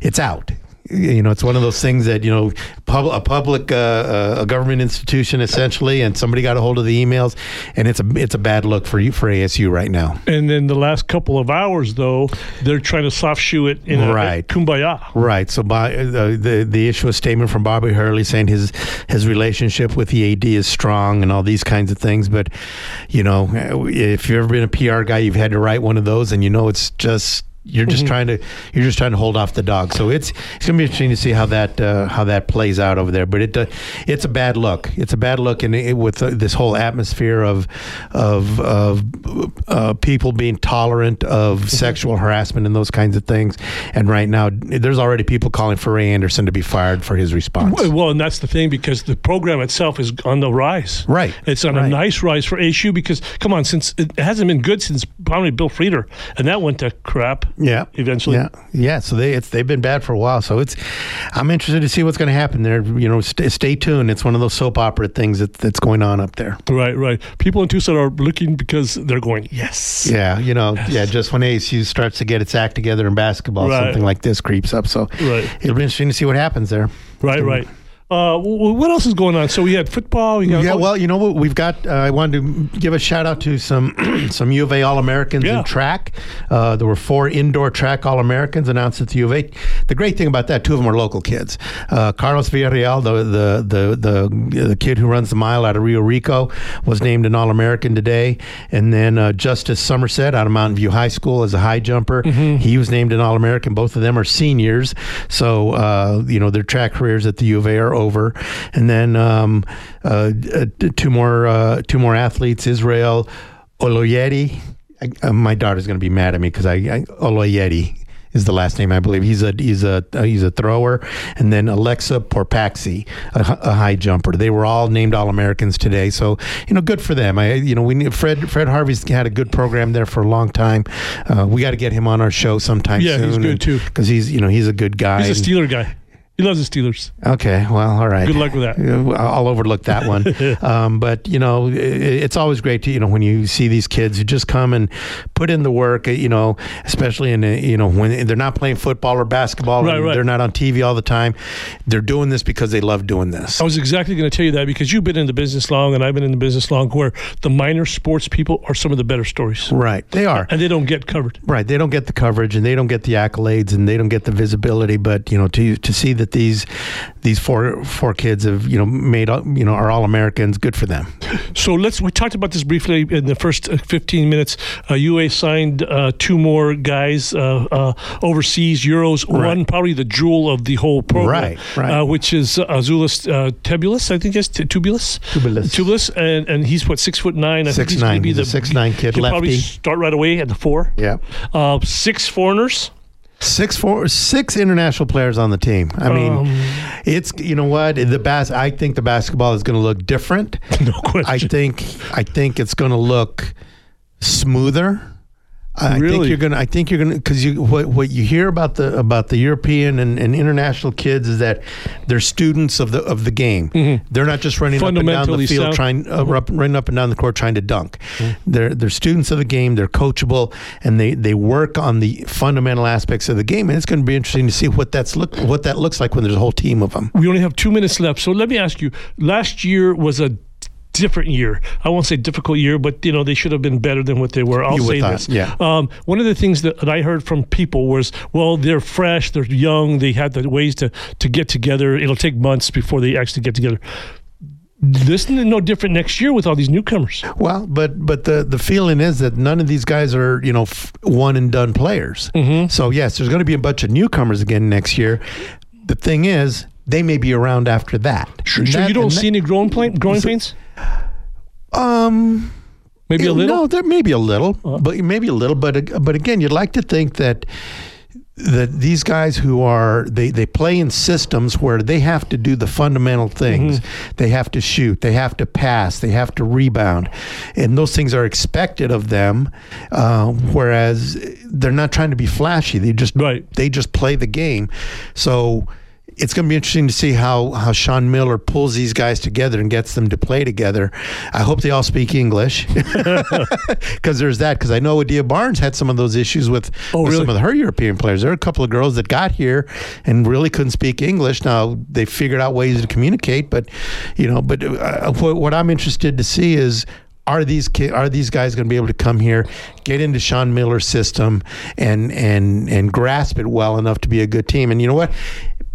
it's out you know, it's one of those things that you know, pub, a public, uh, uh, a government institution essentially, and somebody got a hold of the emails, and it's a it's a bad look for you for ASU right now.
And then the last couple of hours, though, they're trying to soft shoe it in right. a, kumbaya.
Right. So, by uh, the the issue a statement from Bobby Hurley saying his his relationship with the AD is strong and all these kinds of things. But you know, if you've ever been a PR guy, you've had to write one of those, and you know it's just you're just mm-hmm. trying to you're just trying to hold off the dog. So it's it's going to be interesting to see how that uh, how that plays out over there. But it uh, it's a bad look. It's a bad look, and with uh, this whole atmosphere of of of uh, people being tolerant of mm-hmm. sexual harassment and those kinds of things. And right now, there's already people calling for Ray Anderson to be fired for his response.
Well, and that's the thing because the program itself is on the rise.
Right.
It's on
right.
a nice rise for ASU because come on, since it hasn't been good since probably Bill Frieder, and that went to crap.
Yeah.
Eventually.
Yeah. Yeah. So they it's they've been bad for a while. So it's I'm interested to see what's going to happen there. You know, st- stay tuned. It's one of those soap opera things that, that's going on up there.
Right. Right. People in Tucson are looking because they're going yes.
Yeah. You know. Yes. Yeah. Just when ASU starts to get its act together in basketball, right. something like this creeps up. So right. it'll be interesting to see what happens there.
Right. Right. Uh, what else is going on? So we had football.
We yeah, well, you know what we've got. Uh, I wanted to give a shout out to some [clears throat] some U of A All Americans yeah. in track. Uh, there were four indoor track All Americans announced at the U of A. The great thing about that, two of them are local kids. Uh, Carlos Villarreal, the, the the the the kid who runs the mile out of Rio Rico, was named an All American today. And then uh, Justice Summerset out of Mountain View High School as a high jumper, mm-hmm. he was named an All American. Both of them are seniors, so uh, you know their track careers at the U of A are over. And then um, uh, uh, two more uh, two more athletes, Israel Oloyedi. I, uh, my daughter's going to be mad at me because I, I Oloyedi is the last name I believe. He's a he's a uh, he's a thrower, and then Alexa Porpaczy, a, a, high jumper. They were all named All Americans today, so you know, good for them. I you know we Fred Fred Harvey's had a good program there for a long time. Uh, we got to get him on our show sometime soon.
yeah,
soon.
he's good too
because he's you know he's a good guy.
He's a Steeler guy. He loves the Steelers.
Okay, well, all right.
Good luck with that. [laughs]
I'll overlook that one. [laughs] um, but you know, it's always great to you know when you see these kids who just come and put in the work. You know, especially in you know when they're not playing football or basketball, right, right. they're not on TV all the time. They're doing this because they love doing this.
I was exactly going to tell you that because you've been in the business long, and I've been in the business long, where the minor sports people are some of the better stories.
Right, they are,
and they don't get covered.
Right, they don't get the coverage, and they don't get the accolades, and they don't get the visibility. But you know, to to see that that these these four four kids have you know made you know are all Americans. Good for them.
So let's. We talked about this briefly in the first uh, 15 minutes. Uh, UA signed uh, two more guys uh, uh, overseas Euros.
Right.
One probably the jewel of the whole program,
Right, right.
Uh, which is Azuolas uh, Tebulus, I think it's t- Tubelis.
Tubelis.
Tubelis, and and he's what six foot nine. I think
Six
he's
nine.
Be
He's
the
a six nine kid,
He'll probably start right away at the four.
Yeah.
Uh, six foreigners.
Six four six international players on the team. I mean,
Um,
it's you know what the bas- I think the basketball is going to look different. [laughs]
No question.
I think I think it's going to look smoother. I think you're gonna. I think you're gonna because you what what you hear about the about the European and, and international kids is that they're students of the of the game. They're not just running up and down
Mm-hmm.
The field
sound.
trying uh, up, running up and down the court trying to dunk.
Mm-hmm.
They're they're students of the game. They're coachable and they they work on the fundamental aspects of the game. And it's going to be interesting to see what that's look what that looks like when there's a whole team of them.
we only have two minutes left. So let me ask you: Last year was a different year. I won't say difficult year, but you know they should have been better than what they were. I'll
You
say
thought,
this.
yeah.
Um, one of the things that, that I heard from people was, well, they're fresh, they're young, they had the ways to to get together. It'll take months before they actually get together. This is no different next year with all these newcomers.
Well, but but the the feeling is that none of these guys are you know f- one and done players.
Mm-hmm.
So yes, there's going to be a bunch of newcomers again next year. The thing is, they may be around after that.
Sure,
that-
you don't see
that-
any growing pain, growing pains?
um
Maybe a little.
No, there may be a little, but maybe a little. But but again, you'd like to think that that these guys who are they they play in systems where they have to do the fundamental things. They have to shoot. They have to pass. They have to rebound, and those things are expected of them. Uh, whereas they're not trying to be flashy. They just
Right.
they just play the game. So it's going to be interesting to see how how Sean Miller pulls these guys together and gets them to play together. I hope they all speak English [laughs] because there's that. Because I know Adia Barnes had some of those issues with,
Oh,
with
really?
some of her European players. There are a couple of girls that got here and really couldn't speak English. Now they figured out ways to communicate, but you know, but uh, what, what I'm interested to see is are these ki- are these guys going to be able to come here, get into Sean Miller's system, and and and grasp it well enough to be a good team? And you know what?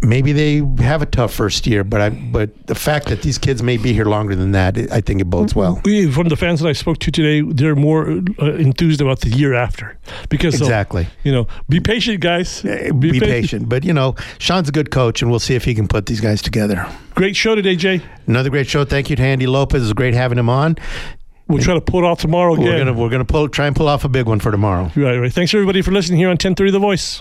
Maybe they have a tough first year, but I but the fact that these kids may be here longer than that, I think it bodes well.
We- From the fans that I spoke to today, they're more uh, enthused about the year after because
Exactly.
you know, be patient, guys.
Be, patient, but you know, Sean's a good coach, and we'll see if he can put these guys together.
Great show today, Jay.
Another great show. Thank you to Andy Lopez. It was great having him on.
We'll try to pull it off tomorrow again.
We're gonna we're gonna pull try and pull off a big one for tomorrow.
Right, right. Thanks everybody for listening here on 1030 The Voice.